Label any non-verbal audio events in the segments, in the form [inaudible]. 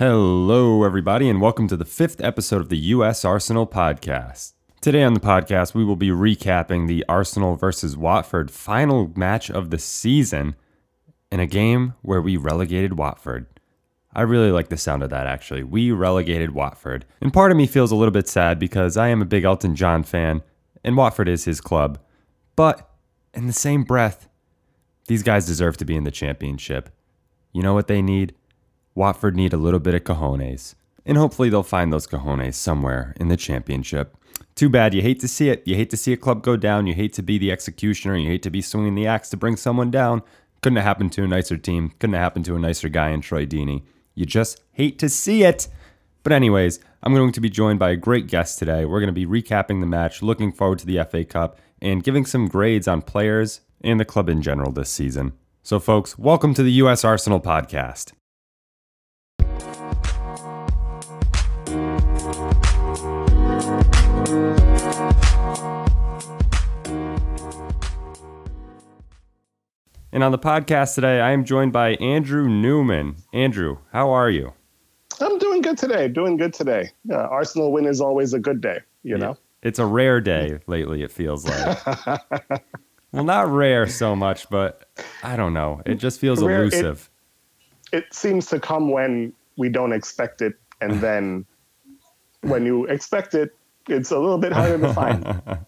Hello, everybody, and welcome to the fifth episode of the U.S. Arsenal podcast. Today on the podcast, we will be recapping the Arsenal versus Watford final match of the season in a game where we relegated Watford. I really like the sound of that, actually. We relegated Watford. And part of me feels a little bit sad because I am a big Elton John fan, and Watford is his club. But in the same breath, these guys deserve to be in the championship. You know what they need? Watford need a little bit of cojones. And hopefully they'll find those cojones somewhere in the championship. Too bad. You hate to see it. You hate to see a club go down. You hate to be the executioner. You hate to be swinging the axe to bring someone down. Couldn't have happened to a nicer team. Couldn't have happened to a nicer guy in Troy Deeney. You just hate to see it. But, anyways, I'm going to be joined by a great guest today. We're going to be recapping the match, looking forward to the FA Cup, and giving some grades on players and the club in general this season. So, folks, welcome to the U.S. Arsenal podcast. And on the podcast today, I am joined by Andrew Newman. Andrew, how are you? I'm doing good today. Doing good today. Uh, Arsenal win is always a good day, you know? It's a rare day lately, it feels like. [laughs] well, not rare so much, but I don't know. It just feels rare, elusive. It, it seems to come when we don't expect it. And then [laughs] when you expect it, it's a little bit harder to find. [laughs]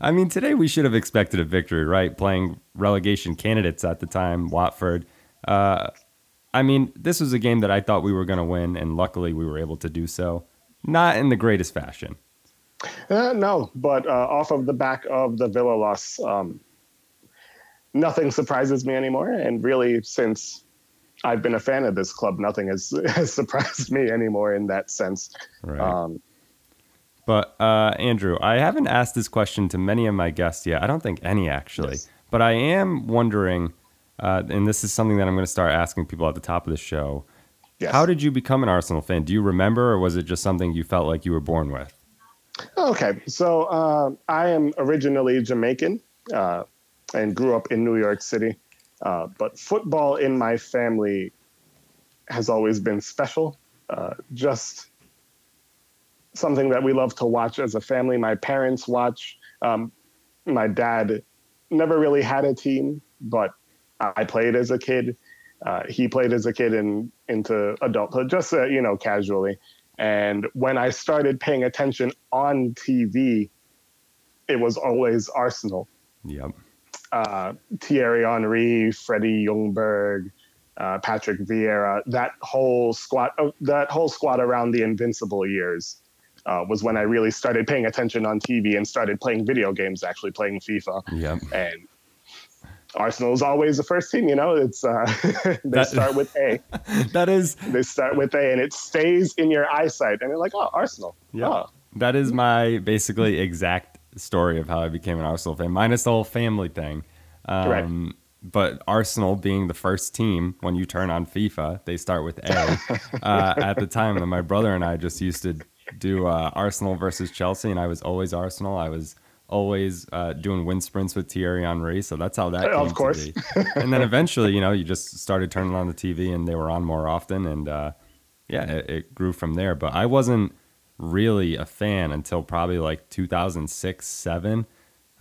I mean, today we should have expected a victory, right? Playing relegation candidates at the time, Watford. Uh, I mean, this was a game that I thought we were going to win, and luckily we were able to do so. Not in the greatest fashion. Uh, no, but uh, off of the back of the Villa loss, um, nothing surprises me anymore. And really, since I've been a fan of this club, nothing has, [laughs] has surprised me anymore in that sense. Right. Um, but uh, Andrew, I haven't asked this question to many of my guests yet. I don't think any actually. Yes. But I am wondering, uh, and this is something that I'm going to start asking people at the top of the show. Yes. How did you become an Arsenal fan? Do you remember, or was it just something you felt like you were born with? Okay, so uh, I am originally Jamaican uh, and grew up in New York City. Uh, but football in my family has always been special. Uh, just something that we love to watch as a family. My parents watch. Um, my dad never really had a team, but I played as a kid. Uh, he played as a kid and into adulthood, just uh, you know, casually. And when I started paying attention on TV, it was always Arsenal. Yep. Uh, Thierry Henry, Freddie Ljungberg, uh, Patrick Vieira, that whole squad, uh, that whole squad around the Invincible years uh, was when I really started paying attention on TV and started playing video games, actually playing FIFA. Yep. And Arsenal is always the first team, you know. It's uh, [laughs] they that, start with A. [laughs] that is they start with A, and it stays in your eyesight, and you're like, oh, Arsenal. Yeah, oh. that is my basically exact story of how I became an Arsenal fan, minus the whole family thing. Um, right. But Arsenal being the first team when you turn on FIFA, they start with A. [laughs] uh, at the time, and my brother and I just used to do uh, Arsenal versus Chelsea, and I was always Arsenal. I was always uh, doing wind sprints with Thierry Henry, so that's how that came of course. to be. [laughs] and then eventually, you know, you just started turning on the TV, and they were on more often, and uh, yeah, it, it, grew from there. But I wasn't really a fan until probably like 2006, seven.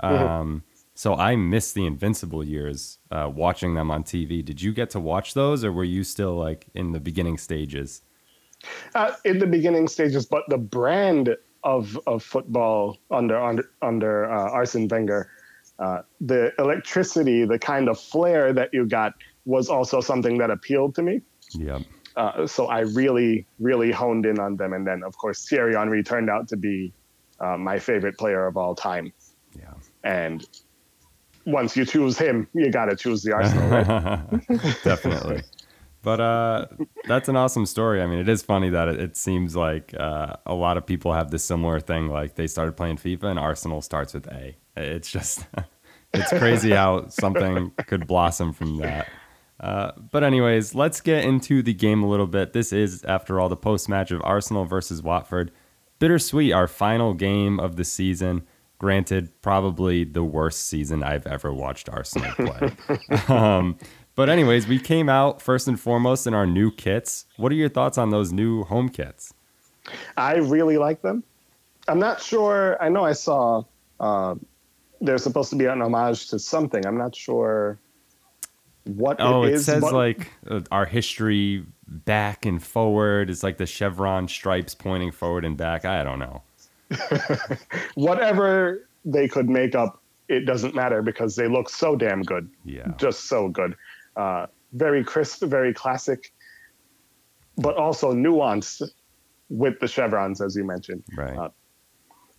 Mm-hmm. Um, so I missed the Invincible years uh, watching them on TV. Did you get to watch those, or were you still like in the beginning stages? Uh, in the beginning stages, but the brand of of football under under under uh, Arsene Wenger, uh, the electricity, the kind of flair that you got was also something that appealed to me. Yeah. Uh, so I really, really honed in on them, and then of course Thierry Henry turned out to be uh, my favorite player of all time. Yeah. And once you choose him, you got to choose the Arsenal. Right? [laughs] Definitely. But uh, that's an awesome story. I mean, it is funny that it, it seems like uh, a lot of people have this similar thing. Like they started playing FIFA and Arsenal starts with A. It's just, [laughs] it's crazy how something could blossom from that. Uh, but anyways, let's get into the game a little bit. This is, after all, the post match of Arsenal versus Watford. Bittersweet, our final game of the season. Granted, probably the worst season I've ever watched Arsenal play. [laughs] um, But anyways, we came out first and foremost in our new kits. What are your thoughts on those new home kits? I really like them. I'm not sure. I know I saw uh, they're supposed to be an homage to something. I'm not sure what oh, it it is, says but- like uh, our history back and forward. It's like the chevron stripes pointing forward and back. I don't know. [laughs] whatever they could make up, it doesn't matter because they look so damn good. Yeah. Just so good. Uh, very crisp, [laughs] very classic, but also nuanced with the chevrons, as you mentioned. Right. Uh,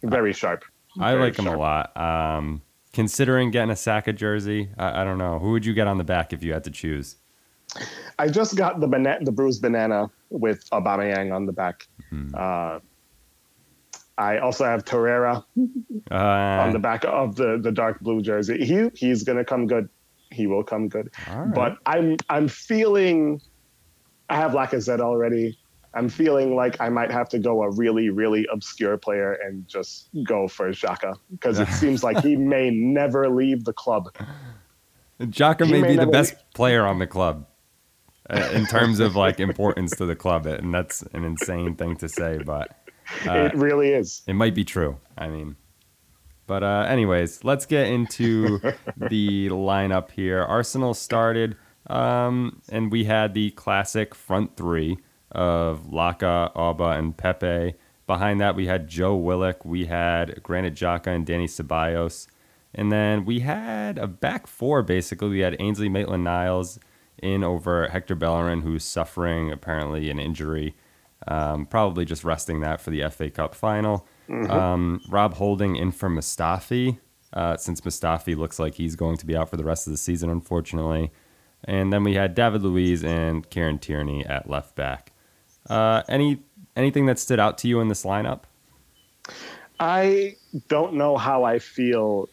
very sharp. I Very like them a lot. Um, considering getting a Saka jersey, I, I don't know. Who would you get on the back if you had to choose? I just got the bana- the bruised banana with Aubameyang on the back. Hmm. Uh, I also have Torreira Uh, on the back of the, the dark blue jersey. He he's gonna come good. He will come good. right. But I'm I'm feeling I have Lacazette already. I'm feeling like I might have to go a really, really obscure player and just go for Xhaka because it [laughs] seems like he may never leave the club. Xhaka may may be the best be- player on the club uh, in terms of like [laughs] importance to the club, and that's an insane thing to say, but uh, it really is. it might be true. I mean, but uh, anyways, let's get into [laughs] the lineup here. Arsenal started, um, and we had the classic front three of Laka, Auba, and Pepe. Behind that, we had Joe Willock, we had Granit Xhaka, and Dani Ceballos. And then we had a back four, basically. We had Ainsley Maitland Niles in over Hector Bellerin, who's suffering apparently an injury. Um, probably just resting that for the FA Cup final. Um, Rob Holding in for Mustafi, uh, since Mustafi looks like he's going to be out for the rest of the season, unfortunately. And then we had David Luiz and Kieran Tierney at left back. Uh, any anything that stood out to you in this lineup? I don't know how I feel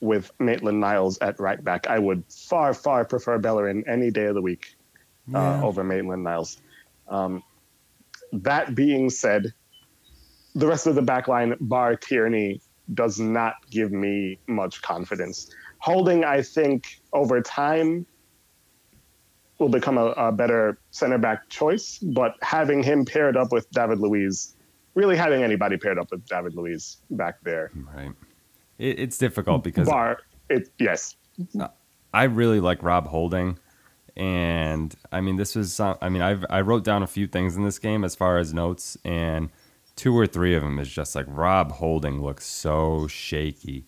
with Maitland Niles at right back. I would far, far prefer Bellerin any day of the week uh, over Maitland Niles. Um, that being said, the rest of the back line, bar Tierney, does not give me much confidence. Holding, I think, over time will become a, a better center back choice, but having him paired up with David Luiz, really having anybody paired up with David Luiz back there, Right. It, it's difficult because bar it yes, I really like Rob Holding, and I mean this was I mean I've I wrote down a few things in this game as far as notes, and two or three of them is just like Rob Holding looks so shaky,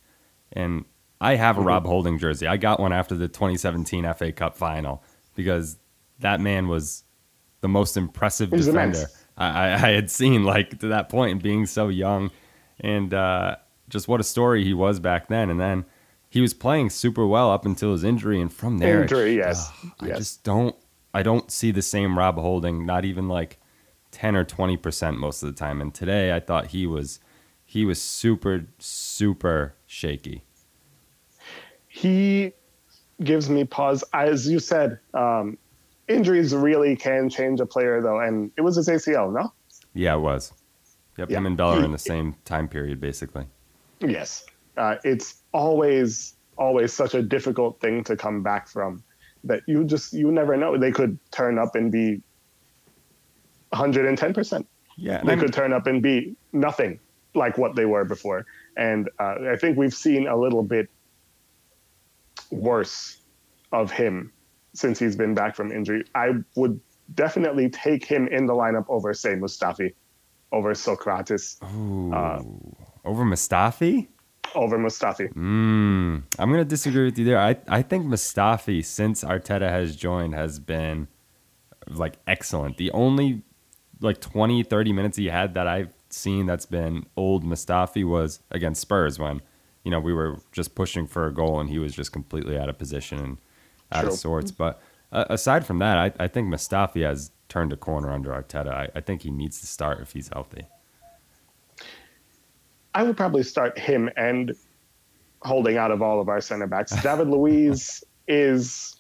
and I have a Rob Holding jersey. I got one after the 2017 FA Cup final because that man was the most impressive He's defender. I, I had seen like to that point, being so young, and uh, just what a story he was back then. And then he was playing super well up until his injury, and from there, Injury, yes. ugh, I just don't. I don't see the same Rob Holding, not even like ten or twenty percent most of the time. And today, I thought he was he was super super shaky. he gives me pause. As you said, um, injuries really can change a player, though, and it was his ACL, no? Yeah, it was. Yep, Yeah. him and Bellerin the [laughs] same time period, basically. Yes. Uh, it's always, always such a difficult thing to come back from that you just, you never know. They could turn up and be 110%. Yeah, They I'm- could turn up and be nothing like what they were before. And uh, I think we've seen a little bit worse of him since he's been back from injury. I would definitely take him in the lineup over, say, Mustafi, over Sokratis, Ooh. uh, over Mustafi. over Mustafi. Mm, I'm gonna disagree with you there. I, I think Mustafi, since Arteta has joined, has been like excellent. The only like 20, 30 minutes he had that I've seen that's been old Mustafi was against Spurs when, you know, we were just pushing for a goal and he was just completely out of position and out of sorts. But uh, aside from that, I, I think Mustafi has turned a corner under Arteta. I, I think he needs to start if he's healthy. I would probably start him and holding out of all of our center backs. [laughs] David Luiz is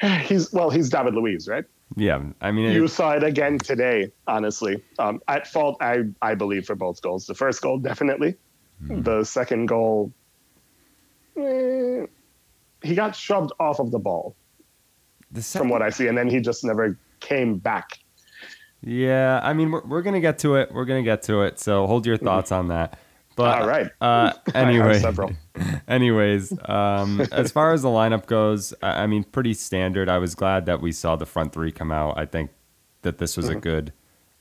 [sighs] he's well, he's David Luiz, right? Yeah, I mean, it- You saw it again today, honestly. Um, at fault, I, I believe, for both goals. The first goal, definitely. The second goal, eh, he got shoved off of the ball. The from what I see, and then he just never came back. Yeah, I mean, we're, we're gonna get to it. We're gonna get to it. So hold your thoughts on that. But All right. Uh, anyway, [laughs] anyways, um, as far as the lineup goes, I, I mean, pretty standard. I was glad that we saw the front three come out. I think that this was a Mm-hmm. good,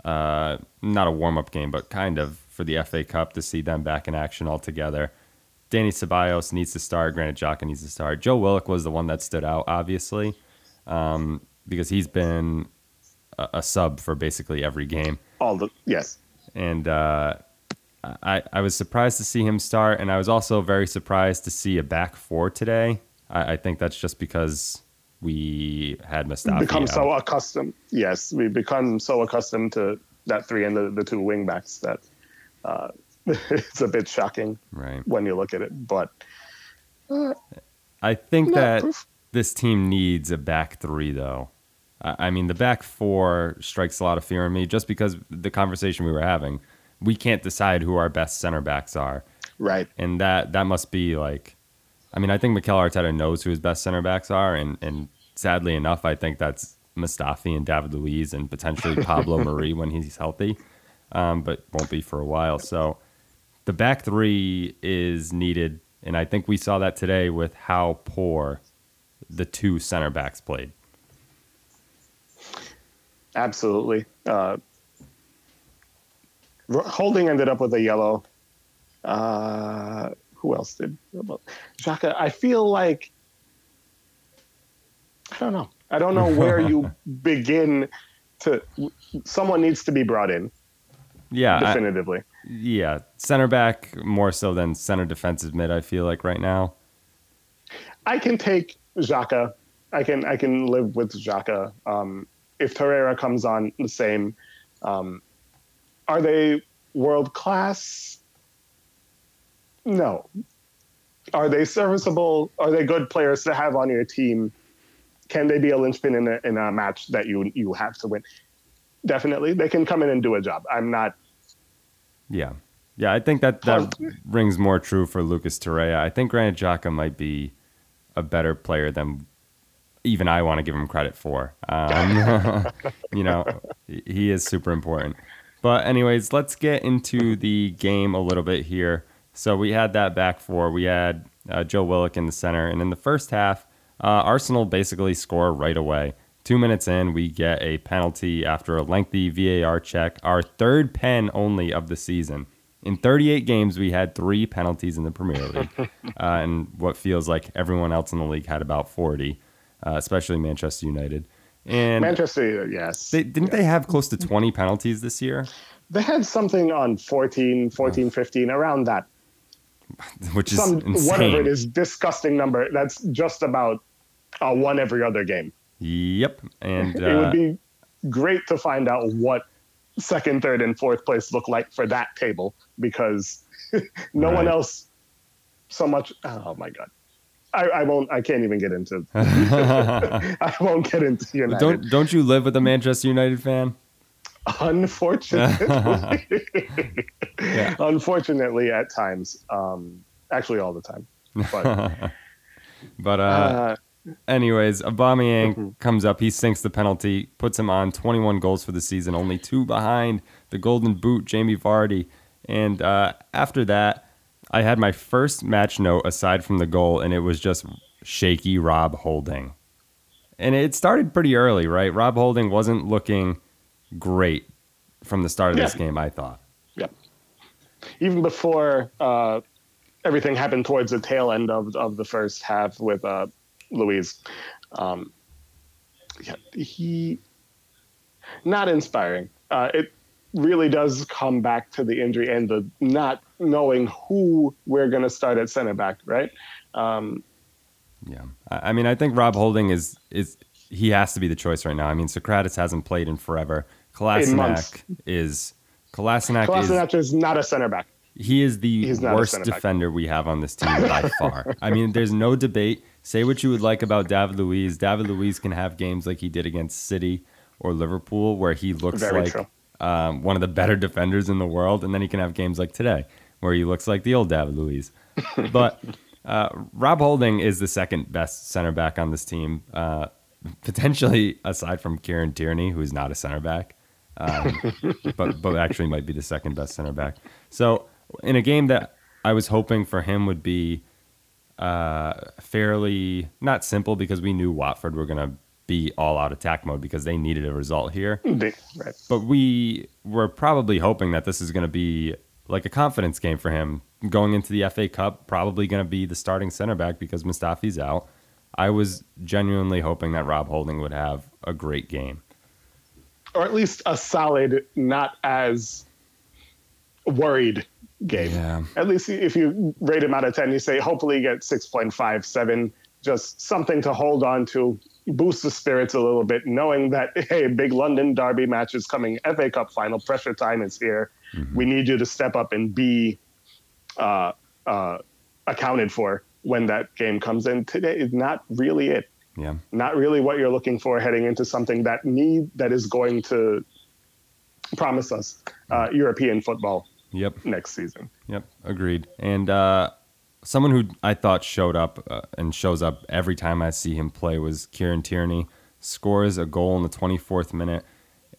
uh, not a warm up game, but kind of for the FA Cup to see them back in action all together. Dani Ceballos needs to start. Granit Xhaka needs to start. Joe Willock was the one that stood out, obviously, um, because he's been a, a sub for basically every game All the yes. and uh, I I was surprised to see him start, and I was also very surprised to see a back four today. I, I think that's just because we had Mustafi. become out. so accustomed. Yes, we become so accustomed to that three and the, the two wing backs that uh, [laughs] it's a bit shocking right. when you look at it. But I think that proof. this team needs a back three, though. I I mean, the back four strikes a lot of fear in me, just because the conversation we were having. We can't decide who our best center backs are. right, and that that must be like I mean, I think Mikel Arteta knows who his best center backs are, and and sadly enough, I think that's Mustafi and David Luiz and potentially [laughs] Pablo Marí when he's healthy, um, but won't be for a while. So the back three is needed, and I think we saw that today with how poor the two center backs played. absolutely. Uh, Holding ended up with a yellow. Uh, who else did? Xhaka. I feel like I don't know. I don't know where you [laughs] begin to. Someone needs to be brought in Yeah, I- definitively. yeah, center back more so than center defensive mid. I feel like right now. I can take Xhaka. I can I can live with Xhaka. Um, if Torreira comes on the same, um, are they world class? No. Are they serviceable? Are they good players to have on your team? Can they be a linchpin in a, in a match that you you have to win? Definitely, they can come in and do a job. I'm not. Yeah. Yeah, I think that that rings more true for Lucas Torreira. I think Granit Xhaka might be a better player than even I want to give him credit for. Um, [laughs] you know, he is super important. But anyways, let's get into the game a little bit here. So we had that back four. We had uh, Joe Willock in the center, and in the first half, uh, Arsenal basically score right away. Two minutes in, we get a penalty after a lengthy VAR check, our third pen only of the season. In 38 games, we had three penalties in the Premier League, [laughs] uh, and what feels like everyone else in the league had about 40, uh, especially Manchester United. And Manchester, yes. they, didn't they have close to 20 penalties this year? They had something on 14, 14, 15, around that. [laughs] Which is Some insane. whatever it is, disgusting number. That's just about uh, one every other game. Yep. And it would uh, be great to find out what second, third, and fourth place look like for that table because [laughs] no one else so much. Oh my god. I, I won't. I can't even get into. [laughs] [laughs] I won't get into United. don't don't you live with a Manchester United fan? Unfortunately, [laughs] Yeah. unfortunately, at times, um, actually all the time. But But uh, uh, anyways, Aubameyang Mhm. comes up. He sinks the penalty, puts him on 21 goals for the season, only two behind the Golden Boot, Jamie Vardy. And uh, after that, I had my first match note aside from the goal, and it was just shaky Rob Holding. And it started pretty early, right? Rob Holding wasn't looking great from the start of this game, I thought. Yeah. Even before uh, everything happened towards the tail end of, of the first half with uh, Luiz, um, yeah, he not inspiring. Uh, it really does come back to the injury and the not knowing who we're going to start at center back, right? Um, Yeah, I mean, I think Rob Holding is is he has to be the choice right now. I mean, Sokratis hasn't played in forever. Kolasinac is Kolasinac is Kolasinac is not a center back. he is the He's not a worst defender we have on this team by [laughs] far. I mean, there's no debate. Say what you would like about David Luiz. David Luiz can have games like he did against City or Liverpool where he looks Very like um, one of the better defenders in the world, and then he can have games like today where he looks like the old David Luiz. But uh, Rob Holding is the second best center back on this team. Uh, potentially aside from Kieran Tierney, who's not a center back, um, [laughs] but but actually might be the second best center back. So in a game that I was hoping for him would be uh, fairly not simple because we knew Watford were going to be all out attack mode because they needed a result here. Right. But we were probably hoping that this is going to be like a confidence game for him going into the FA Cup. Probably going to be the starting center back because Mustafi's out. I was genuinely hoping that Rob Holding would have a great game, or at least a solid, not as worried game. Yeah. At least if you rate him out of 10, you say hopefully you get 6.57, just something to hold on to, boost the spirits a little bit, knowing that, hey, big London derby match is coming, FA Cup final, pressure time is here. Mm-hmm. We need you to step up and be uh, uh, accounted for when that game comes in. Today is not really it. Yeah. Not really what you're looking for heading into something that need that is going to promise us uh, European football. Yep. Next season. Yep. Agreed. And uh, someone who I thought showed up uh, and shows up every time I see him play was Kieran Tierney. Scores a goal in the 24th minute.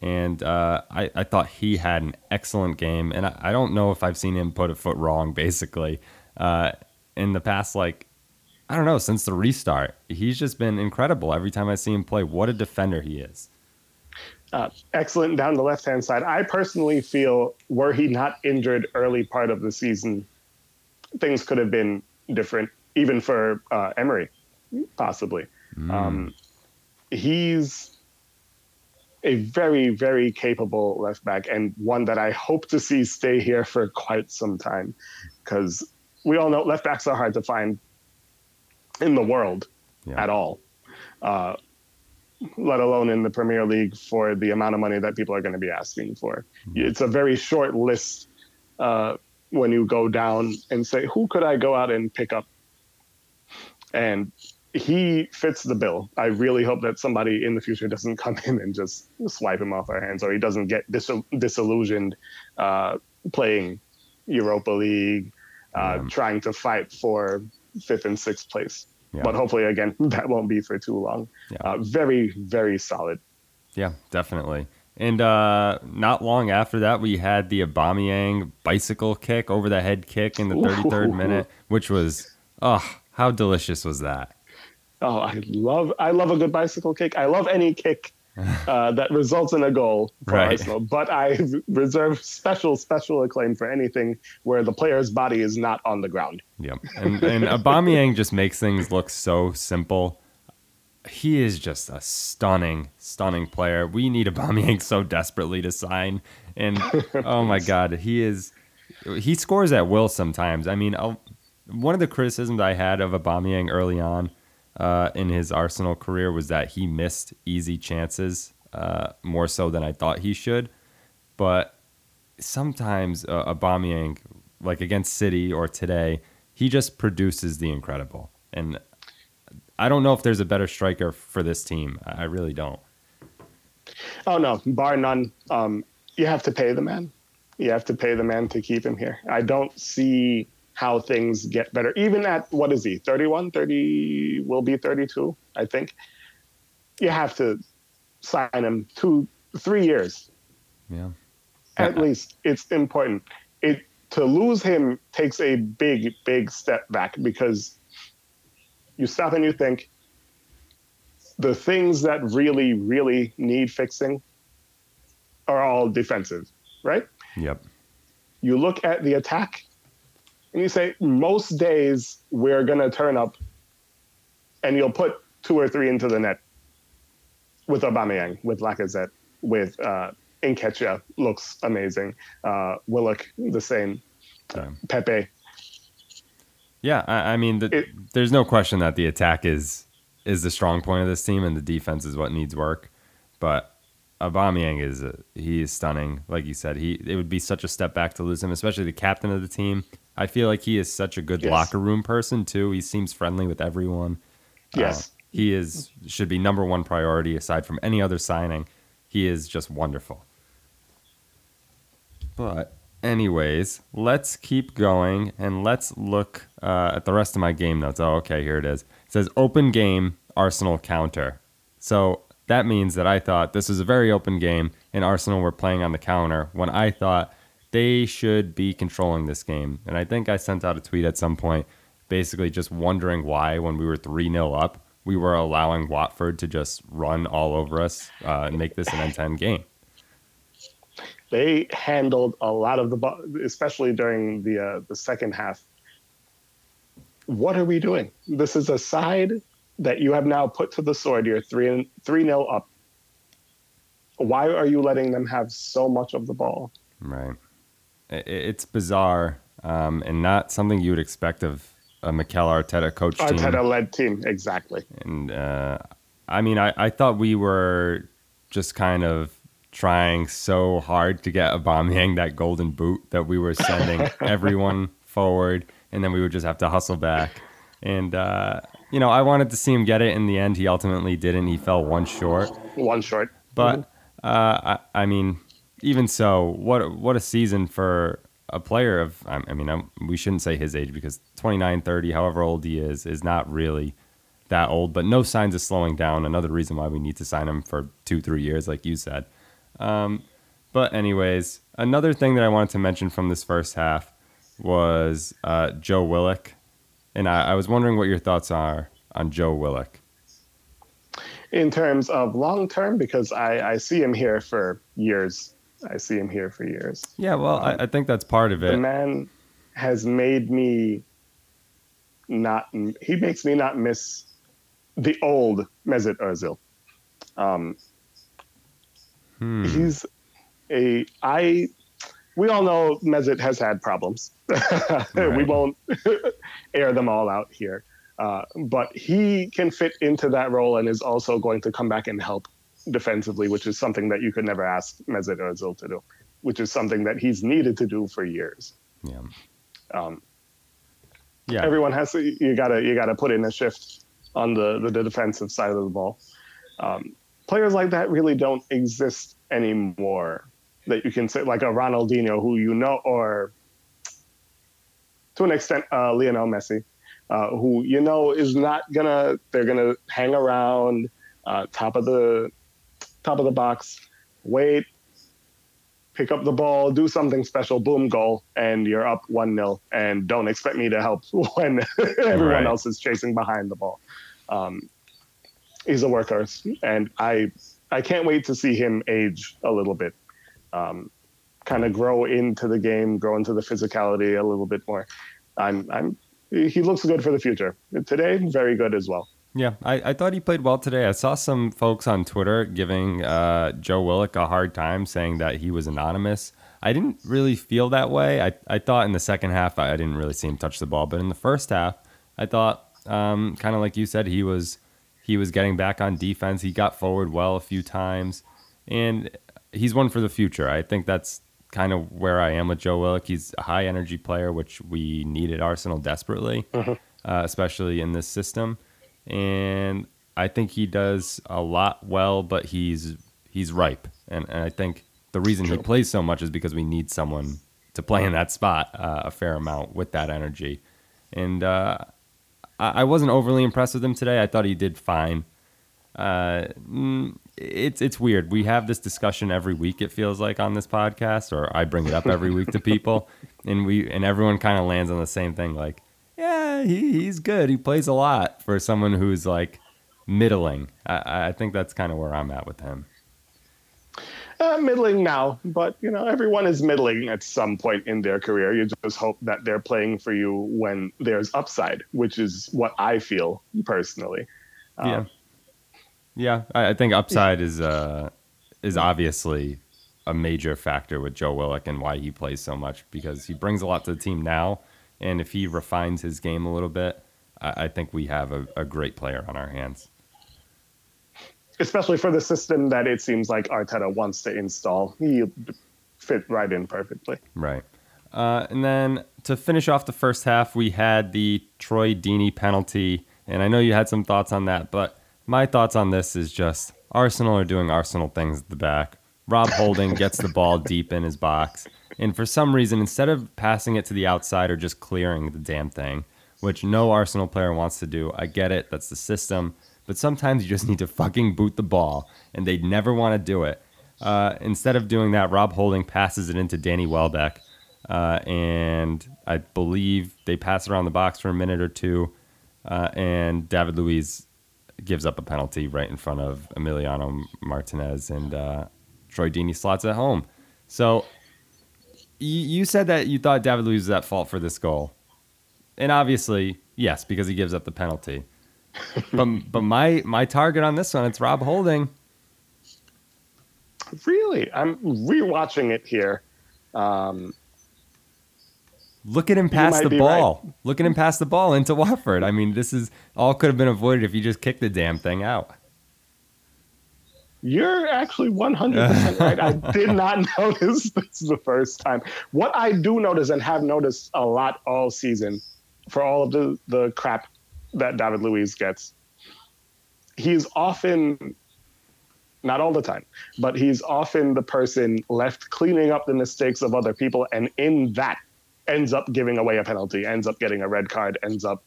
And uh, I, I thought he had an excellent game. And I, I, don't know if I've seen him put a foot wrong, [laughs] basically. Uh, in the past, like, I don't know, since the restart, he's just been incredible every time I see him play. What a defender he is. Uh, excellent down the left hand side. I personally feel, were he not injured early part of the season, things could have been different, even for uh, Emery, possibly. Mm. Um, he's a very, very capable left back and one that I hope to see stay here for quite some time because we all know left backs are hard to find in the world yeah. at all, uh, let alone in the Premier League for the amount of money that people are going to be asking for. Mm-hmm. It's a very short list uh, when you go down and say, who could I go out and pick up? And he fits the bill. I really hope that somebody in the future doesn't come in and just swipe him off our hands, or he doesn't get dis- disillusioned uh, playing Europa League, uh, yeah. trying to fight for fifth and sixth place. Yeah. But hopefully, again, [laughs] that won't be for too long. Yeah. Uh, very, very solid. Yeah, definitely. And uh, not long after that, we had the Aubameyang bicycle kick over the head kick in the 33rd Ooh. minute, which was, oh, how delicious was that? Oh, I love I love a good bicycle kick. I love any kick [laughs] uh, that results in a goal for right. Arsenal. But I reserve special, special acclaim for anything where the player's body is not on the ground. Yep. And, and Aubameyang just makes things look so simple. He is just a stunning, stunning player. We need a Aubameyang so desperately to sign. And [laughs] oh my God, he is. He scores at will sometimes. I mean, I'll, one of the criticisms I had of Aubameyang early on uh, in his Arsenal career was that he missed easy chances uh, more so than I thought he should. But sometimes uh, Aubameyang, like against City or today, he just produces the incredible. And I don't know if there's a better striker for this team. I really don't. Oh no, bar none. Um, you have to pay the man. You have to pay the man to keep him here. I don't see how things get better. Even at what is he, 31, 30, will be 32, I think. You have to sign him two, three years. Yeah. At yeah. [laughs] least it's important. It to lose him takes a big, big step back because you stop and you think the things that really, really need fixing are all defensive, right? Yep. You look at the attack, and you say most days we're going to turn up and you'll put two or three into the net with Aubameyang, with Lacazette, with uh, Nketiah looks amazing. Uh, Willock the same. Uh, Pepe. Yeah, I, I mean, the, it, there's no question that the attack is is the strong point of this team, and the defense is what needs work. But Aubameyang is uh, he is stunning. Like you said, he it would be such a step back to lose him, especially the captain of the team. I feel like he is such a good yes. locker room person too. He seems friendly with everyone. Yes. Uh, he is should be number one priority aside from any other signing. He is just wonderful. But anyways, let's keep going and let's look uh, at the rest of my game notes. Oh, okay, here it is. It says open game Arsenal counter. So that means that I thought this was a very open game and Arsenal were playing on the counter when I thought they should be controlling this game. And I think I sent out a tweet at some point basically just wondering why when we were 3 0 up, we were allowing Watford to just run all over us uh, and make this an end to end game. They handled a lot of the ball, especially during the uh, the second half. What are we doing? This is a side that you have now put to the sword. You're three and three nil up. Why are you letting them have so much of the ball? Right. It's bizarre um, and not something you would expect of a Mikel Arteta coach team. Arteta led team, exactly. And uh, I mean, I, I thought we were just kind of trying so hard to get Aubameyang that golden boot that we were sending [laughs] everyone forward, and then we would just have to hustle back. And uh, you know, I wanted to see him get it. In the end, he ultimately didn't. He fell one short. One short. But uh, I, I mean, even so, what what a season for a player of I mean I'm, we shouldn't say his age because 29 30 however old he is is not really that old but no signs of slowing down another reason why we need to sign him for 2 3 years like you said um, but anyways another thing that I wanted to mention from this first half was uh, Joe Willock and I, I was wondering what your thoughts are on Joe Willock in terms of long term because I, I see him here for years I see him here for years. Yeah, well, um, I, I, think that's part of it. The man has made me not. He makes me not miss the old Mesut Ozil. Um, hmm. He's a I. We all know Mesut has had problems. [laughs] right. we won't [laughs] air them all out here. Uh, but he can fit into that role and is also going to come back and help defensively, which is something that you could never ask Mesut Ozil to do, which is something that he's needed to do for years. Yeah. Um, yeah. Everyone has to. You gotta. You gotta put in a shift on the the defensive side of the ball. Um, players like that really don't exist anymore. That you can say like a Ronaldinho, who you know, or to an extent, uh, Lionel Messi, uh, who you know is not gonna. They're gonna hang around uh, top of the top of the box, wait, pick up the ball, do something special, boom, goal, and you're up 1 0. And don't expect me to help [laughs] when [laughs] everyone right. else is chasing behind the ball. Um, he's a workhorse, and I, I can't wait to see him age a little bit. Um, kind of grow into the game, grow into the physicality a little bit more. I'm, I'm, he looks good for the future. Today, very good as well. Yeah, I, I thought he played well today. I saw some folks on Twitter giving uh, Joe Willock a hard time, saying that he was anonymous. I didn't really feel that way. I, I thought in the second half, I didn't really see him touch the ball. But in the first half, I thought, um, kind of like you said, he was he was getting back on defense. He got forward well a few times, and he's one for the future. I think that's kind of where I am with Joe Willock. He's a high energy player, which we need at Arsenal desperately, uh-huh. uh, especially in this system and I think he does a lot well, but he's he's ripe, and, and I think the reason he plays so much is because we need someone to play in that spot uh, a fair amount with that energy, and uh, I, wasn't overly impressed with him today. I thought he did fine. Uh, it's it's weird. We have this discussion every week. It feels like on this podcast, or I bring it up every week to people, [laughs] and we and everyone kind of lands on the same thing. Like, yeah, he, he's good. He plays a lot for someone who's like middling. I, I think that's kind of where I'm at with him. Uh, middling now, but you know everyone is middling at some point in their career. You just hope that they're playing for you when there's upside, which is what I feel personally. Um, yeah, yeah, I, I think upside is uh, is obviously a major factor with Joe Willock and why he plays so much because he brings a lot to the team now, and if he refines his game a little bit, I, I think we have a, a great player on our hands. Especially for the system that it seems like Arteta wants to install. He fit right in perfectly. Right. Uh, and then to finish off the first half, we had the Troy Deeney penalty. And I know you had some thoughts on that, but my thoughts on this is just Arsenal are doing Arsenal things at the back. Rob Holding gets the ball [laughs] deep in his box. And for some reason, instead of passing it to the outside or just clearing the damn thing, which no Arsenal player wants to do, I get it. That's the system. But sometimes you just need to fucking boot the ball, and they'd never want to do it. Uh, instead of doing that, Rob Holding passes it into Danny Welbeck, uh, and I believe they pass around the box for a minute or two, uh, and David Luiz gives up a penalty right in front of Emiliano Martinez, and uh, Troy Deeney slots it home. So you said that you thought David Luiz was at fault for this goal, and obviously, yes, because he gives up the penalty. But but my my target on this one, it's Rob Holding. Really, I'm rewatching it here. Um, Look at him pass the ball. Right. Look at him pass the ball into Watford. I mean, this is all could have been avoided if you just kicked the damn thing out. You're actually 100% right. I [laughs] did not notice this the first time. What I do notice and have noticed a lot all season for all of the, the crap that David Luiz gets, he's often, not all the time, but he's often the person left cleaning up the mistakes of other people. And in that, ends up giving away a penalty, ends up getting a red card, ends up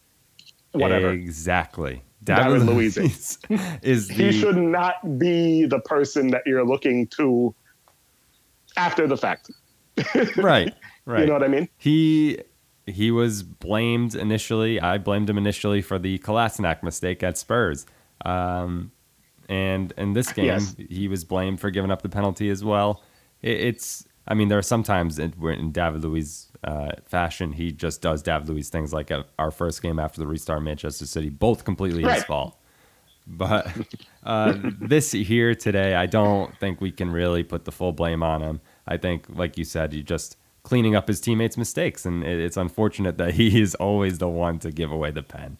whatever. Exactly. David, David Luiz is [laughs] the... he should not be the person that you're looking to after the fact. right. [laughs] Right. You know what I mean? He he was blamed initially. I blamed him initially for the Kolasinac mistake at Spurs. Um, and in this [laughs] game, yes. he was blamed for giving up the penalty as well. It, it's I mean, there are sometimes in, in David Luiz uh, fashion, he just does David Luiz things like at our first game after the restart Manchester City, both completely right. his fault. But [laughs] uh, this here today, I don't think we can really put the full blame on him. I think, like you said, you just cleaning up his teammates' mistakes, and it's unfortunate that he is always the one to give away the pen.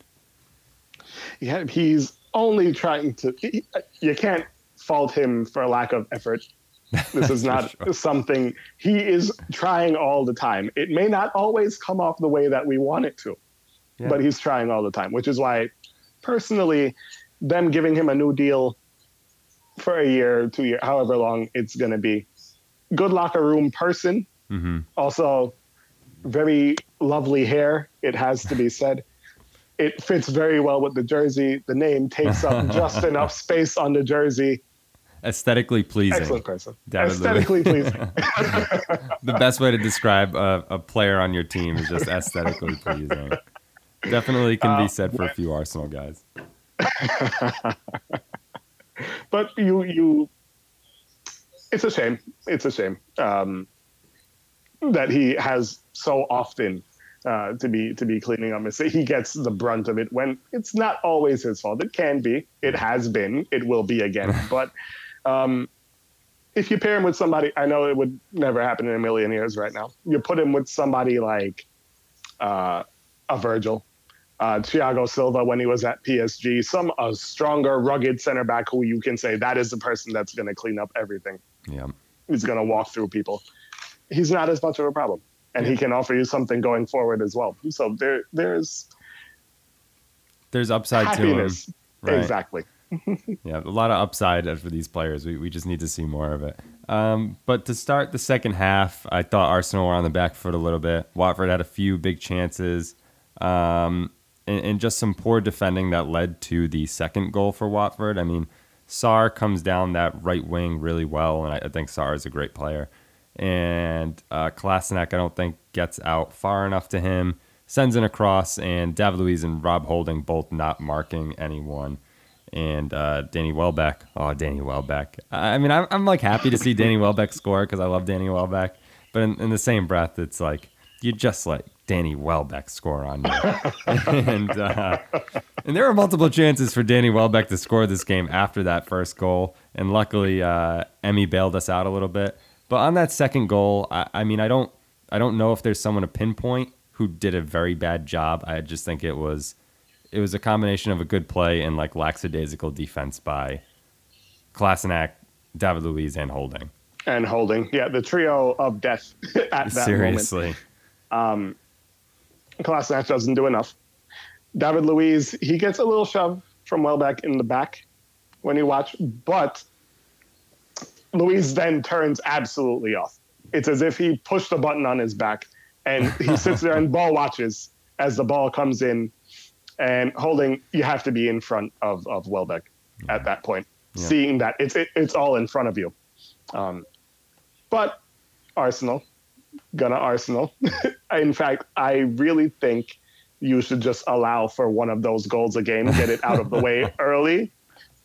Yeah, he's only trying to. He, you can't fault him for a lack of effort this is [laughs] not sure. something he is trying all the time. It may not always come off the way that we want it to, yeah. but he's trying all the time, which is why, personally, them giving him a new deal for a year, two year, however long it's going to be, good locker room person. Mm-hmm. Also, very lovely hair. It has to be said. It fits very well with the jersey. The name takes up [laughs] just enough space on the jersey aesthetically pleasing. Excellent person. Aesthetically pleasing. [laughs] the best way to describe a, a, player on your team is just aesthetically pleasing. Definitely can be uh, said for a few Arsenal guys. [laughs] but you, you, it's a shame. It's a shame um, that he has so often uh, to be to be cleaning up mistakes. He gets the brunt of it when it's not always his fault. It can be. It has been. It will be again. [laughs] But um, if you pair him with somebody, I know it would never happen in a million years right now. You put him with somebody like uh, a Virgil, uh, Thiago Silva when he was at PSG, some a stronger, rugged center back who you can say that is the person that's going to clean up everything. Yeah, he's going to walk through people. He's not as much of a problem, and yeah. he can offer you something going forward as well. So there, there's there's upside happiness. to him. Right. Exactly. [laughs] yeah, a lot of upside for these players. We, we just need to see more of it. Um, but to start the second half, I thought Arsenal were on the back foot a little bit. Watford had a few big chances um, and, and, just some poor defending that led to the second goal for Watford. I mean, Sarr comes down that right wing really well, and I, I think Sarr is a great player. And uh, I don't think, gets out far enough to him. Sends in a cross, and Luiz and Rob Holding both not marking anyone and uh, Danny Welbeck. Oh, Danny Welbeck. I mean, I'm, I'm like happy to see Danny Welbeck score because I love Danny Welbeck. But in, in, the same breath, it's like you just like Danny Welbeck score on you. [laughs] and uh, and there were multiple chances for Danny Welbeck to score this game after that first goal, and luckily uh, Emi bailed us out a little bit. But on that second goal, I, I mean, I don't I don't know if there's someone to pinpoint who did a very bad job. I just think it was it was a combination of a good play and like lackadaisical defense by Kolasinac, David Luiz, and Holding. And Holding, yeah, the trio of death [laughs] at that Seriously. moment. Um, Kolasinac doesn't do enough. David Luiz, he gets a little shove from Welbeck in the back when you watch, but Luiz then turns absolutely off. It's as if he pushed a button on his back and he [laughs] sits there and ball watches as the ball comes in and Holding, you have to be in front of of Welbeck yeah. at that point, yeah. seeing that it's it, it's all in front of you. Um, but Arsenal, gonna Arsenal. [laughs] in fact, I really think you should just allow for one of those goals a game, get it out of the way [laughs] early,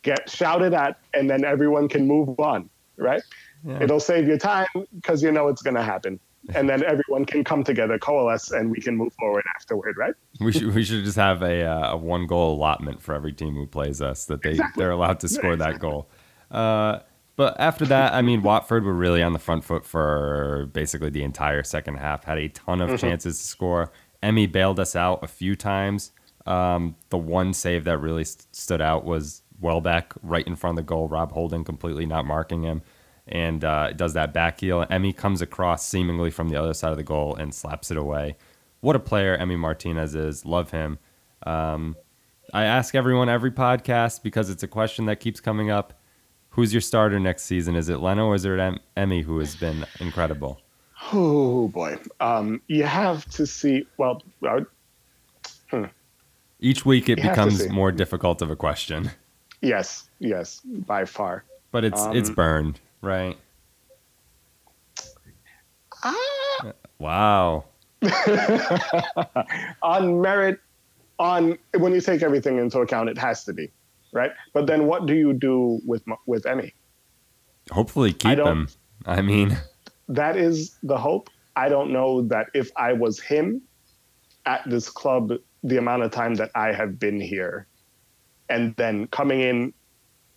get shouted at, and then everyone can move on. Right? Yeah. It'll save you time because you know it's gonna happen and then everyone can come together, coalesce, and we can move forward afterward, right? We should we should just have a, uh, a one goal allotment for every team who plays us that they exactly. they're allowed to score exactly. that goal. Uh, but after that, I mean, Watford were really on the front foot for basically the entire second half. Had a ton of mm-hmm. chances to score. Emi bailed us out a few times. Um, the one save that really st- stood out was Welbeck right in front of the goal. Rob Holding completely not marking him and uh, does that back heel. Emi comes across seemingly from the other side of the goal and slaps it away. What a player Emi Martinez is. Love him. Um, I ask everyone every podcast because it's a question that keeps coming up. Who's your starter next season? Is it Leno or is it em- Emi who has been incredible? Oh boy, um, you have to see. Well, uh, hmm. each week it you becomes more difficult of a question. Yes, yes, by far. But it's um, it's Bernd. Right. Ah. Wow. [laughs] on merit, on when you take everything into account, it has to be, right? But then, what do you do with with Emi? Hopefully, keep him. I mean, [laughs] that is the hope. I don't know that if I was him at this club, the amount of time that I have been here, and then coming in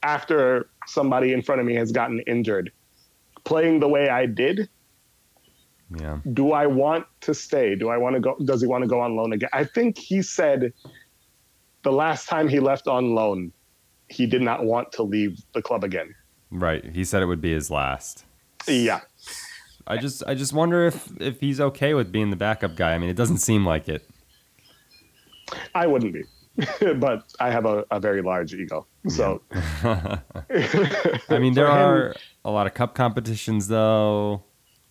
after somebody in front of me has gotten injured, playing the way I did. Yeah. Do I want to stay? Do I want to go? Does he want to go on loan again? I think he said the last time he left on loan, he did not want to leave the club again. Right. He said it would be his last. Yeah. I just I just wonder if if he's okay with being the backup guy. I mean, it doesn't seem like it. I wouldn't be. [laughs] but I have a, a, very large ego. So, [laughs] I mean, [laughs] there are a lot of cup competitions, though.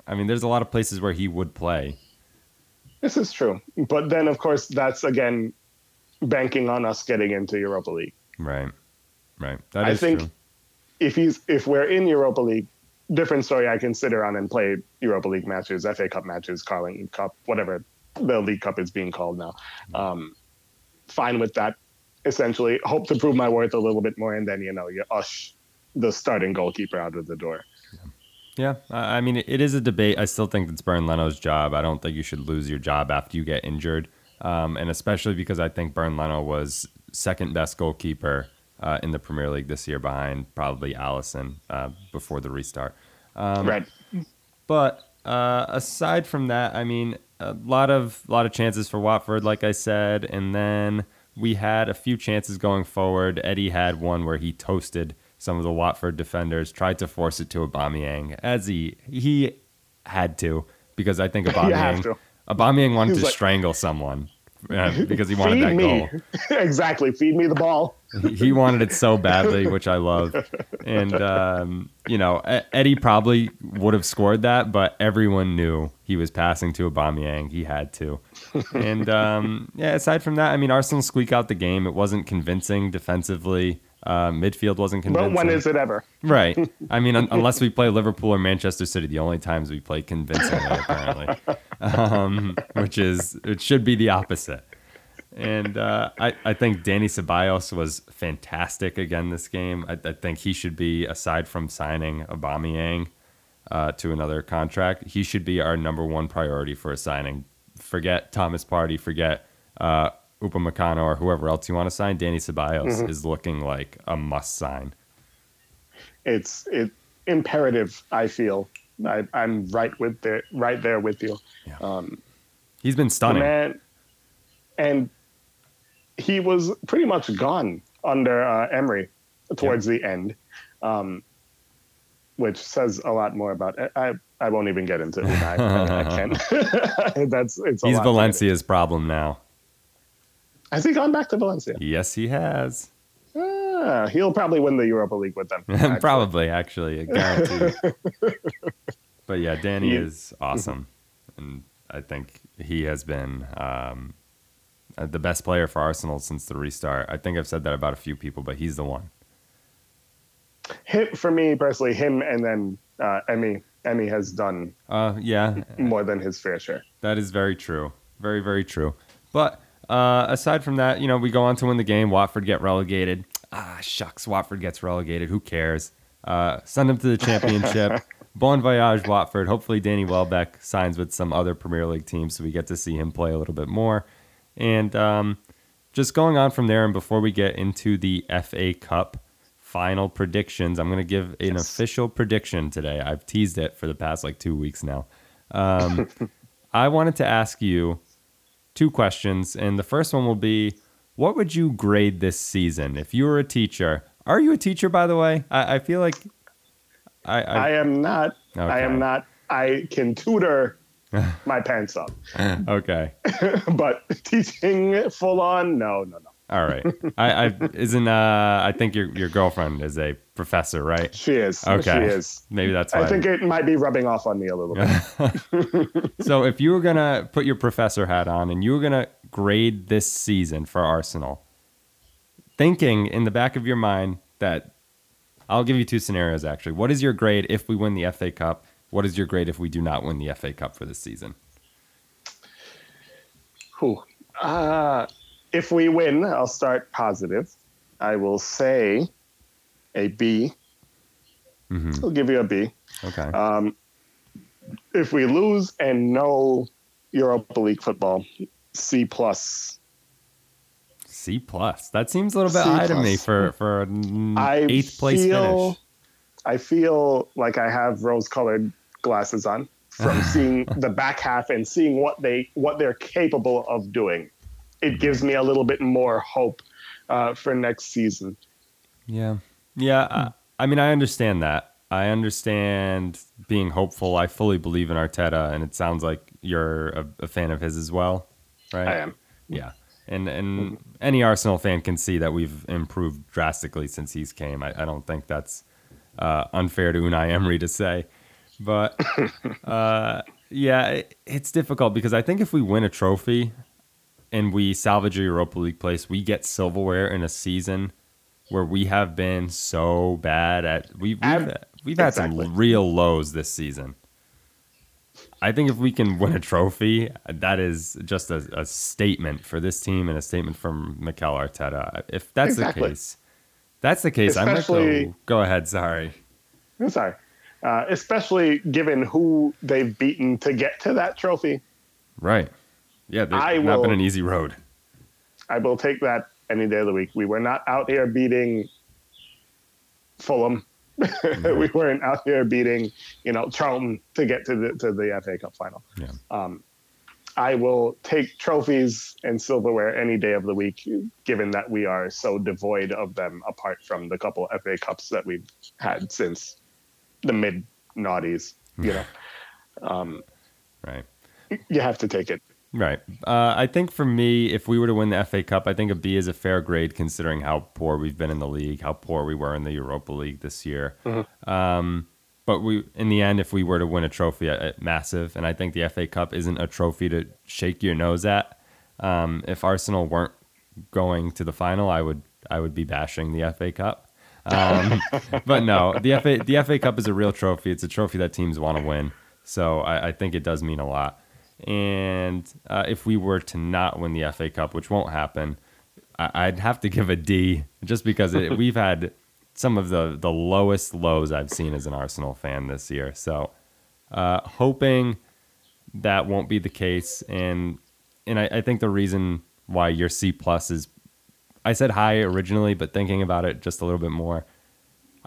I mean, there's a lot of places where he would play. This is true, but then of course that's again banking on us getting into Europa League. Right, right. That I think true. if he's if we're in Europa League, different story. I can sit around and play Europa League matches, FA Cup matches, Carling Cup, whatever the League Cup is being called now. Um, fine with that. Essentially, hope to prove my worth a little bit more, and then you know you ush the starting goalkeeper out of the door. Yeah, I mean it is a debate. I still think it's Bernd Leno's job. I don't think you should lose your job after you get injured, um, and especially because I think Bernd Leno was second best goalkeeper uh, in the Premier League this year, behind probably Alisson uh, before the restart. Um, right. But uh, aside from that, I mean, a lot of lot of chances for Watford, like I said, and then we had a few chances going forward. Eddie had one where he toasted some of the Watford defenders, tried to force it to Aubameyang, as he he had to because I think [laughs] Aubameyang Aubameyang wanted to like, strangle someone uh, [laughs] because he wanted that me. goal. [laughs] exactly, feed me the ball. He wanted it so badly, which I love. And um, you know, Eddie probably would have scored that, but everyone knew he was passing to Aubameyang. He had to. And um, yeah, aside from that, I mean, Arsenal squeak out the game. It wasn't convincing defensively. Uh, midfield wasn't convincing. But when is it ever? Right. I mean, un- unless we play Liverpool or Manchester City, the only times we play convincingly, apparently, [laughs] um, which is it should be the opposite. And uh, I, I think Dani Ceballos was fantastic again this game. I, I think he should be, aside from signing Aubameyang uh, to another contract, he should be our number one priority for a signing. Forget Thomas Partey, forget uh, Upamecano or whoever else you want to sign. Dani Ceballos mm-hmm. is looking like a must sign. It's it imperative. I feel I, am right with the right there with you. Yeah. Um, He's been stunning. Man, and he was pretty much gone under uh, Emery towards the end, um, which says a lot more about. I I won't even get into it. I, I. [laughs] That's it's. He's Valencia's problem now. Has he gone back to Valencia? Yes, he has. Ah, he'll probably win the Europa League with them. Actually. [laughs] probably, actually, guaranteed. [laughs] but yeah, Dani is awesome, and I think he has been um, the best player for Arsenal since the restart. I think I've said that about a few people, but he's the one. Him, for me personally, him and then uh, Emi. Emi has done Uh, yeah, more than his fair share. that is very true. Very, very true. But uh, aside from that, you know, we go on to win the game. Watford get relegated. Ah, shucks, Watford gets relegated. Who cares? Uh, send them to the championship. [laughs] bon voyage, Watford. Hopefully, Danny Welbeck signs with some other Premier League teams so we get to see him play a little bit more. And um, just going on from there, and before we get into the FA Cup final predictions, I'm going to give an Yes. official prediction today. I've teased it for the past like two weeks now. Um, I wanted to ask you two questions, and the first one will be what would you grade this season if you were a teacher? Are you a teacher, by the way? I, I feel like I, I, I am not. I am not. I can tutor [laughs] my pants up, [laughs] okay. [laughs] but teaching full on, no, no, no. All right. I, I isn't. Uh, I think your your girlfriend is a professor, right? She is. Okay. She is. Maybe that's why. I think it might be rubbing off on me a little bit. so if you were gonna put your professor hat on and you were gonna grade this season for Arsenal, thinking in the back of your mind that I'll give you two scenarios actually. What is your grade if we win the FA Cup? What is your grade if we do not win the FA Cup for this season? Uh, if we win, I'll start positive. I will say a B. hmm I'll give you a B. Okay. Um, if we lose and no Europa League football, C plus. C plus. That seems a little bit C high to me for for an I eighth place feel, finish. I feel like I have rose-colored glasses on from [laughs] seeing the back half and seeing what they what they're capable of doing. It gives me a little bit more hope uh, for next season. Yeah. Yeah. I, I mean, I understand that. I understand being hopeful. I fully believe in Arteta, and it sounds like you're a, a fan of his as well, right? I am. Yeah. And and any Arsenal fan can see that we've improved drastically since he's came. I, I don't think that's uh, unfair to Unai Emery to say. But [laughs] uh, yeah, it, it's difficult because I think if we win a trophy and we salvage a Europa League place, we get silverware in a season where we have been so bad at we, we've Ab- we've had exactly. some real lows this season. I think if we can win a trophy, that is just a, a statement for this team and a statement from Mikel Arteta. If that's Exactly. the case, that's the case. I'm gonna go, go ahead. Sorry. I'm sorry. Uh, especially given who they've beaten to get to that trophy. Right. Yeah, they've I not been an easy road. I will take that any day of the week. We were not out here beating Fulham. [laughs] we weren't out here beating, you know, Charlton to get to the to the FA Cup final. Yeah. Um, I will take trophies and silverware any day of the week, given that we are so devoid of them. Apart from the couple FA Cups that we've had since the mid noughties, you know, [sighs] um, Right. you have to take it. Right. Uh, I think for me, if we were to win the FA Cup, I think a B is a fair grade considering how poor we've been in the league, how poor we were in the Europa League this year. Um, but we, in the end, if we were to win a trophy, uh, massive. And I think the FA Cup isn't a trophy to shake your nose at. Um, if Arsenal weren't going to the final, I would I would be bashing the FA Cup. Um, [laughs] but no, the FA the FA Cup is a real trophy. It's a trophy that teams want to win. So I, I think it does mean a lot. And uh, if we were to not win the FA Cup, which won't happen, I, I'd have to give a D just because it, we've had some of the, the lowest lows I've seen as an Arsenal fan this year. So uh, hoping that won't be the case. And and I, I think the reason why your C plus is I said high originally, but thinking about it just a little bit more,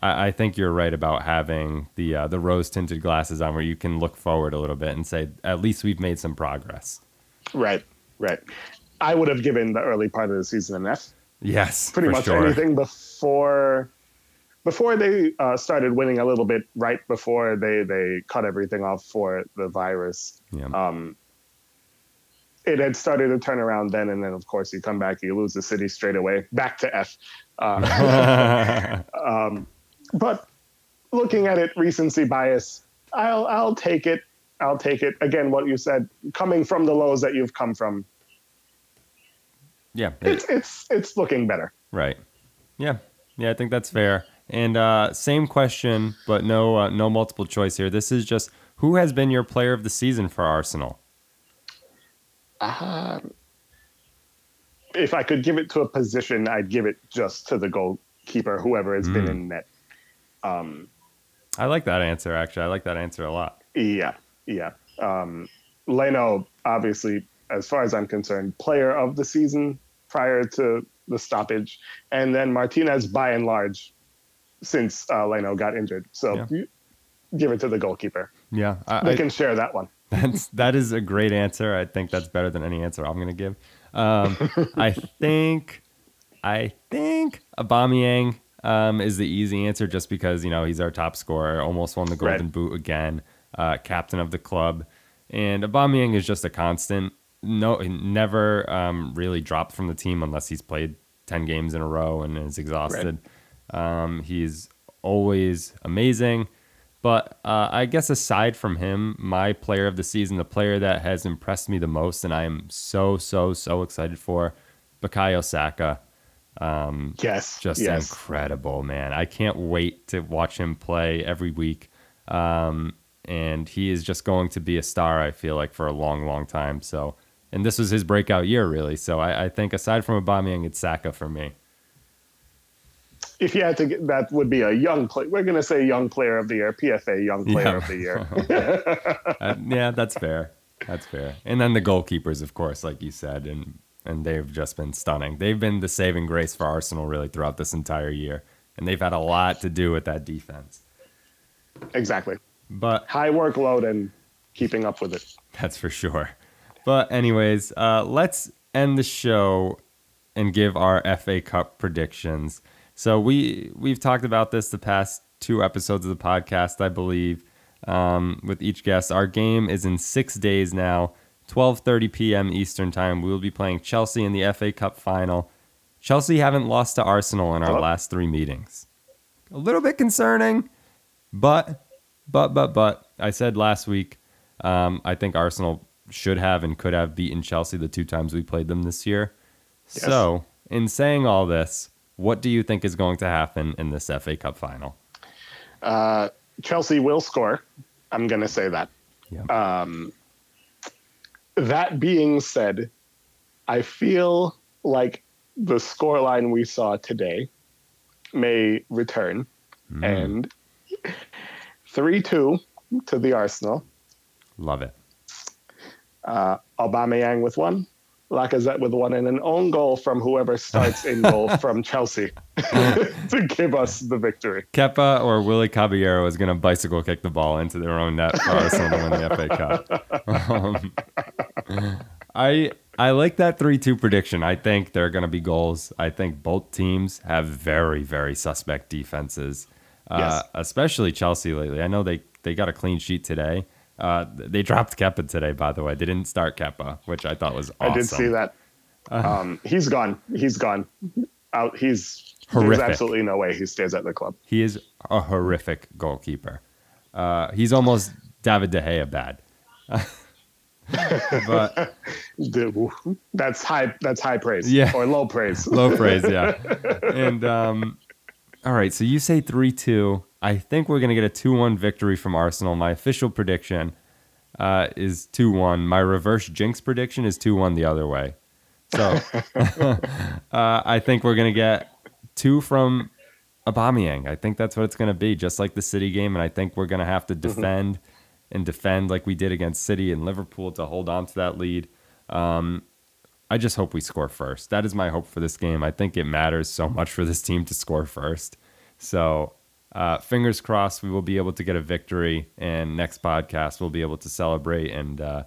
I, I think you're right about having the uh, the rose tinted glasses on, where you can look forward a little bit and say, at least we've made some progress. Right, right. I would have given the early part of the season an F. Yes, pretty much sure. anything before before they uh, started winning a little bit right before they they cut everything off for the virus Yeah. um it had started to turn around then and then of course you come back you lose the city straight away back to f uh, [laughs] um, but looking at it recency bias i'll i'll take it i'll take it again what you said coming from the lows that you've come from Yeah, it- it's it's it's looking better. right. Yeah, yeah, I think that's fair. And uh, same question, but no uh, no multiple choice here. This is just who has been your player of the season for Arsenal? Um, if I could give it to a position, I'd give it just to the goalkeeper, whoever has been Mm. in net. Um, I like that answer. Actually, I like that answer a lot. yeah, yeah. Um, Leno, obviously, as far as I'm concerned, player of the season prior to the stoppage, and then Martinez by and large since uh, Leno got injured. So Yeah. you give it to the goalkeeper. Yeah, I, They I- can share that one. That's that is a great answer. I think that's better than any answer I'm going to give. Um, I think I think Aubameyang um, is the easy answer just because you know he's our top scorer, almost won the Golden Right. Boot again, uh, captain of the club, and Aubameyang is just a constant. No, he never um, really dropped from the team unless he's played ten games in a row and is exhausted. Um, he's always amazing. But uh, I guess aside from him, my player of the season, the player that has impressed me the most, and I am so so so excited for, Bukayo Saka. Um, Yes, just yes. incredible, man. I can't wait to watch him play every week. Um, and he is just going to be a star, I feel like, for a long, long time. So, and this was his breakout year, really. So I, I think aside from Aubameyang, it's Saka for me. If you had to get, that would be a young play. We're going to say young player of the year, PFA young player Yeah. of the year. [laughs] Uh, yeah, that's fair. That's fair. And then the goalkeepers, of course, like you said, and and they've just been stunning. They've been the saving grace for Arsenal really throughout this entire year, and they've had a lot to do with that defense. exactly. But High workload and keeping up with it. That's for sure. But anyways, uh, let's end the show and give our FA Cup predictions. So we we've talked about this the past two episodes of the podcast, I believe, um, with each guest. Our game is in six days now, 12:30 p.m. Eastern time. We will be playing Chelsea in the FA Cup final. Chelsea haven't lost to Arsenal in our last three meetings. A little bit concerning, but but but but I said last week um, I think Arsenal should have and could have beaten Chelsea the two times we played them this year. Yes. So, in saying all this, what do you think is going to happen in this FA Cup final? Uh, Chelsea will score. I'm going to say that. Yeah. Um, that being said, I feel like the scoreline we saw today may return Mm, and 3 2 to the Arsenal. love it. Uh, Aubameyang with one, Lacazette with one, and an own goal from whoever starts in goal [laughs] from Chelsea [laughs] to give us the victory. Kepa or Willy Caballero is going to bicycle kick the ball into their own net for Arsenal to win the FA Cup. Um, I I like that three two prediction. I think there are going to be goals. I think both teams have very very suspect defenses, uh, Yes. especially Chelsea lately. I know they they got a clean sheet today. Uh, they dropped Kepa today, by the way. They didn't start Kepa, which I thought was awesome. I did see that. Um, he's gone. He's gone. Out. He's Horrific. There's absolutely no way he stays at the club. He is a horrific goalkeeper. Uh, he's almost David De Gea bad. [laughs] but [laughs] That's high. That's high praise. Yeah. Or low praise. low praise, yeah. [laughs] And um, all right, so you say three two. I think we're gonna get a two one victory from Arsenal. My official prediction uh, is two one. My reverse jinx prediction is two one the other way. So [laughs] uh, I think we're gonna get two from Aubameyang. I think that's what it's gonna be, just like the City game. And I think we're gonna have to defend and defend like we did against City and Liverpool to hold on to that lead. Um, I just hope we score first. That is my hope for this game. I think it matters so much for this team to score first. So, uh, fingers crossed, we will be able to get a victory, and next podcast we'll be able to celebrate. And uh,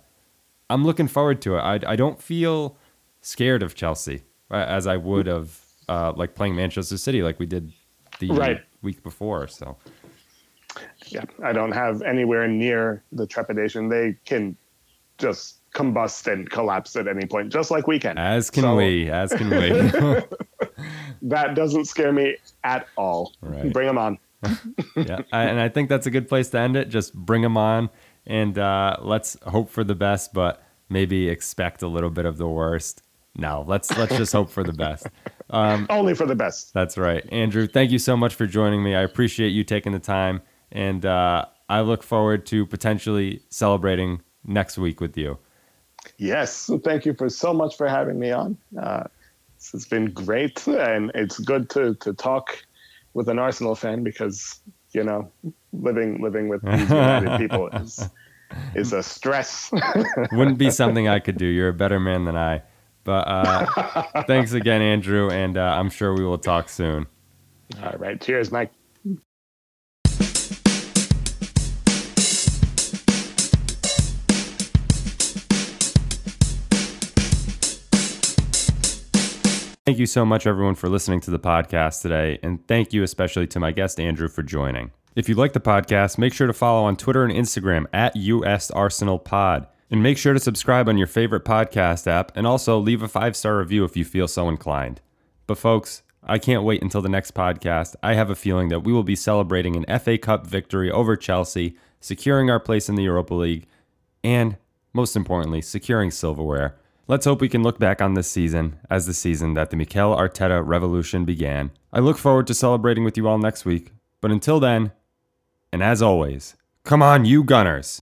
I'm looking forward to it. I, I don't feel scared of Chelsea uh, as I would of uh, like playing Manchester City, like we did the Right. week before. So, Yeah. I don't have anywhere near the trepidation. They can just combust and collapse at any point, just like we can. as can So we, as can we. [laughs] That doesn't scare me at all. Right. Bring them on. Yeah, I, and I think that's a good place to end it. Just bring them on, and uh, let's hope for the best, but maybe expect a little bit of the worst. No, let's let's just hope for the best. Um, Only for the best. That's right. Andrew, thank you so much for joining me. I appreciate you taking the time, and uh, I look forward to potentially celebrating next week with you. Yes. Thank you for so much for having me on. Uh, this has been great, and it's good to, to talk with an Arsenal fan because, you know, living living with these [laughs] United people is, is a stress. [laughs] Wouldn't be something I could do. You're a better man than I. But uh, [laughs] thanks again, Andrew, and uh, I'm sure we will talk soon. All right. Cheers, Mike. Thank you so much, everyone, for listening to the podcast today. And thank you especially to my guest, Andrew, for joining. If you like the podcast, make sure to follow on Twitter and Instagram at US Arsenal Pod. And make sure to subscribe on your favorite podcast app and also leave a five star review if you feel so inclined. But, folks, I can't wait until the next podcast. I have a feeling that we will be celebrating an FA Cup victory over Chelsea, securing our place in the Europa League, and most importantly, securing silverware. Let's hope we can look back on this season as the season that the Mikel Arteta revolution began. I look forward to celebrating with you all next week, but until then, and as always, come on, you Gunners!